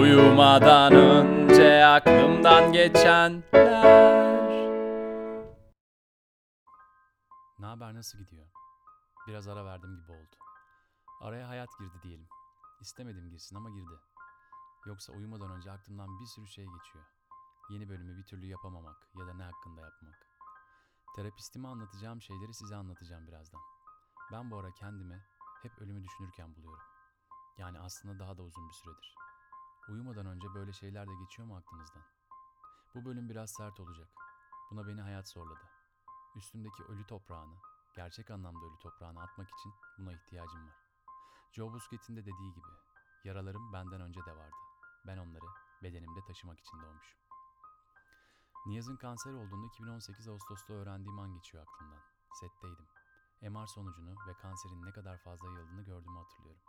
Uyumadan önce aklımdan geçenler Ne haber nasıl gidiyor? Biraz ara verdim gibi oldu. Araya hayat girdi diyelim. İstemedim girsin ama girdi. Yoksa uyumadan önce aklımdan bir sürü şey geçiyor. Yeni bölümü bir türlü yapamamak ya da ne hakkında yapmak. Terapistime anlatacağım şeyleri size anlatacağım birazdan. Ben bu ara kendimi hep ölümü düşünürken buluyorum. Yani aslında daha da uzun bir süredir. Uyumadan önce böyle şeyler de geçiyor mu aklınızdan? Bu bölüm biraz sert olacak. Buna beni hayat zorladı. Üstümdeki ölü toprağını, gerçek anlamda ölü toprağını atmak için buna ihtiyacım var. Joe Busquets'in de dediği gibi, yaralarım benden önce de vardı. Ben onları bedenimde taşımak için doğmuşum. Niyaz'ın kanser olduğunu 2018 Ağustos'ta öğrendiğim an geçiyor aklımdan. Setteydim. MR sonucunu ve kanserin ne kadar fazla yayıldığını gördüğümü hatırlıyorum.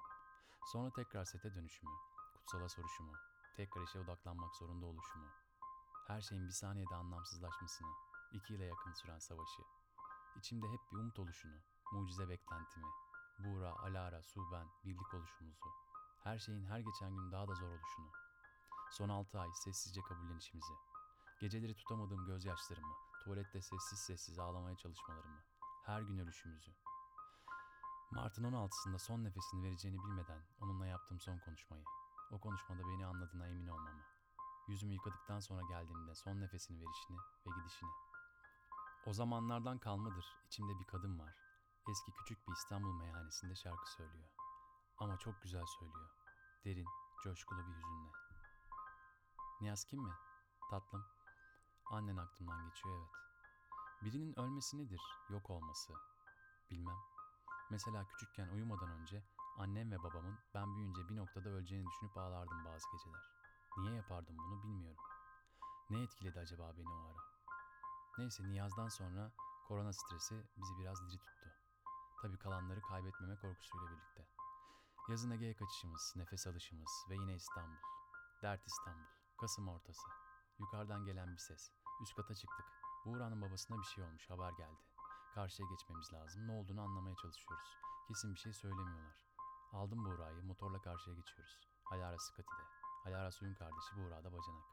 Sonra tekrar sete dönüşümü, kutsala soruşumu, tekrar işe odaklanmak zorunda oluşumu, her şeyin bir saniyede anlamsızlaşmasını, iki yıla yakın süren savaşı, içimde hep bir umut oluşunu, mucize beklentimi, Buğra, Alara, Suben, birlik oluşumuzu, her şeyin her geçen gün daha da zor oluşunu, son altı ay sessizce kabullenişimizi, geceleri tutamadığım gözyaşlarımı, tuvalette sessiz sessiz ağlamaya çalışmalarımı, her gün ölüşümüzü. Mart'ın 16'sında son nefesini vereceğini bilmeden onunla yaptığım son konuşmayı, o konuşmada beni anladığına emin olmamı, yüzümü yıkadıktan sonra geldiğimde son nefesini verişini ve gidişini. O zamanlardan kalmadır içimde bir kadın var. Eski küçük bir İstanbul meyhanesinde şarkı söylüyor. Ama çok güzel söylüyor. Derin, coşkulu bir hüzünle. Niyaz kim mi? Tatlım. Annen aklımdan geçiyor evet. Birinin ölmesi nedir? Yok olması. Bilmem. Mesela küçükken uyumadan önce annem ve babamın ben büyüyünce bir noktada öleceğini düşünüp ağlardım bazı geceler. Niye yapardım bunu bilmiyorum. Ne etkiledi acaba beni o ara? Neyse Niyaz'dan sonra korona stresi bizi biraz diri tuttu. Tabii kalanları kaybetmeme korkusuyla birlikte. Yazın Ege'ye kaçışımız, nefes alışımız ve yine İstanbul. Dert İstanbul. Kasım ortası. Yukarıdan gelen bir ses. Üst kata çıktık. Buğra'nın babasına bir şey olmuş, haber geldi. Karşıya geçmemiz lazım. Ne olduğunu anlamaya çalışıyoruz. Kesin bir şey söylemiyorlar. Aldım Buğra'yı, motorla karşıya geçiyoruz. Alara Skati'de. Alara suyun kardeşi Buğra da bacanak.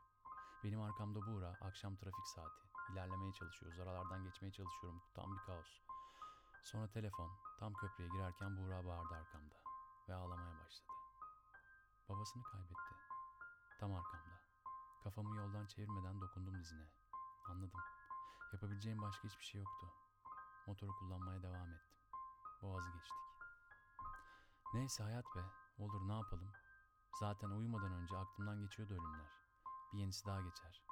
Benim arkamda Buğra, akşam trafik saati. İlerlemeye çalışıyoruz, aralardan geçmeye çalışıyorum. Tam bir kaos. Sonra telefon, tam köprüye girerken Buğra bağırdı arkamda. Ve ağlamaya başladı. Babasını kaybetti. Tam arkamda. Kafamı yoldan çevirmeden dokundum dizine. Anladım. Yapabileceğim başka hiçbir şey yoktu. Motoru kullanmaya devam ettim. Boğazı geçtik. Neyse hayat be. Olur ne yapalım. Zaten uyumadan önce aklımdan geçiyordu ölümler. Bir yenisi daha geçer.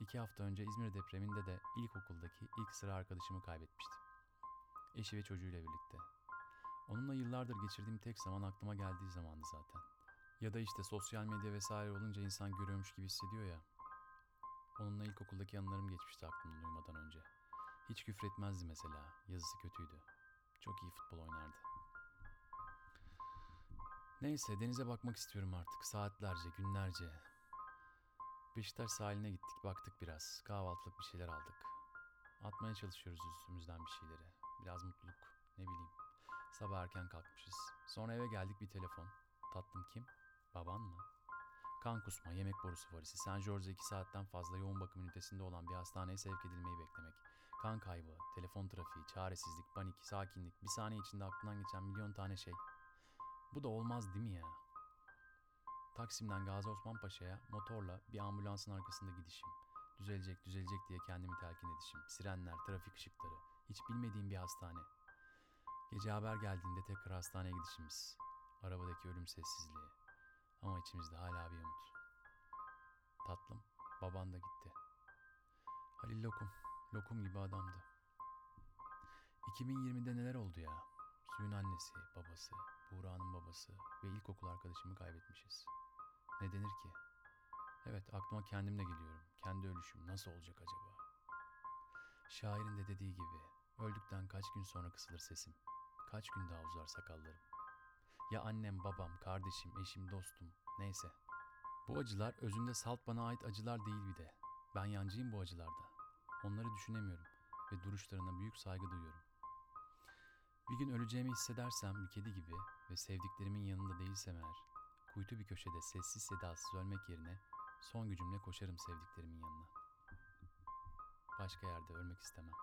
İki hafta önce İzmir depreminde de ilkokuldaki ilk sıra arkadaşımı kaybetmiştim. Eşi ve çocuğuyla birlikte. Onunla yıllardır geçirdiğim tek zaman aklıma geldiği zamandı zaten. Ya da işte sosyal medya vesaire olunca insan görüyormuş gibi hissediyor ya. Onunla ilkokuldaki anılarım geçmişti aklımdan uyumadan önce. Hiç küfretmezdi mesela. Yazısı kötüydü. Çok iyi futbol oynardı. Neyse denize bakmak istiyorum artık. Saatlerce, günlerce. Beşiktaş sahiline gittik, baktık biraz. Kahvaltılık bir şeyler aldık. Atmaya çalışıyoruz üstümüzden bir şeyleri. Biraz mutluluk, ne bileyim. Sabah erken kalkmışız. Sonra eve geldik bir telefon. Tatlım kim? Baban mı? Kan kusma, yemek borusu varisi. San Jorge'da iki saatten fazla yoğun bakım ünitesinde olan bir hastaneye sevk edilmeyi beklemek. Kan kaybı, telefon trafiği, çaresizlik, panik, sakinlik, bir saniye içinde aklından geçen milyon tane şey. Bu da olmaz değil mi ya? Taksim'den Gazi Osman Paşa'ya motorla bir ambulansın arkasında gidişim. Düzelecek, düzelecek diye kendimi telkin edişim. Sirenler, trafik ışıkları. Hiç bilmediğim bir hastane. Gece haber geldiğinde tekrar hastaneye gidişimiz. Arabadaki ölüm sessizliği. Ama içimizde hala bir umut. Tatlım, baban da gitti. Halil Lokum, lokum gibi adamdı. 2020'de neler oldu ya? Suyun annesi, babası, Buğra'nın babası ve ilkokul arkadaşımı kaybetmişiz. Ne denir ki? Evet aklıma kendim de geliyorum. Kendi ölüşüm nasıl olacak acaba? Şairin de dediği gibi öldükten kaç gün sonra kısılır sesim. Kaç gün daha uzar sakallarım. Ya annem, babam, kardeşim, eşim, dostum neyse. Bu acılar özünde salt bana ait acılar değil bir de. Ben yancıyım bu acılarda. Onları düşünemiyorum ve duruşlarına büyük saygı duyuyorum. Bir gün öleceğimi hissedersem bir kedi gibi ve sevdiklerimin yanında değilsem eğer, kuytu bir köşede sessiz sedasız ölmek yerine son gücümle koşarım sevdiklerimin yanına. Başka yerde ölmek istemem.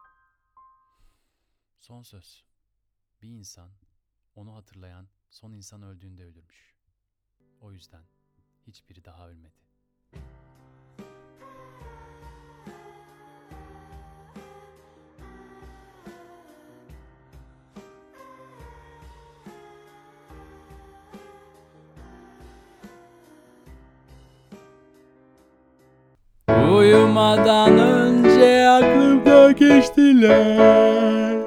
Son söz. Bir insan onu hatırlayan son insan öldüğünde ölürmüş. O yüzden hiçbiri daha ölmedi. Uyumadan önce aklımda geçtiler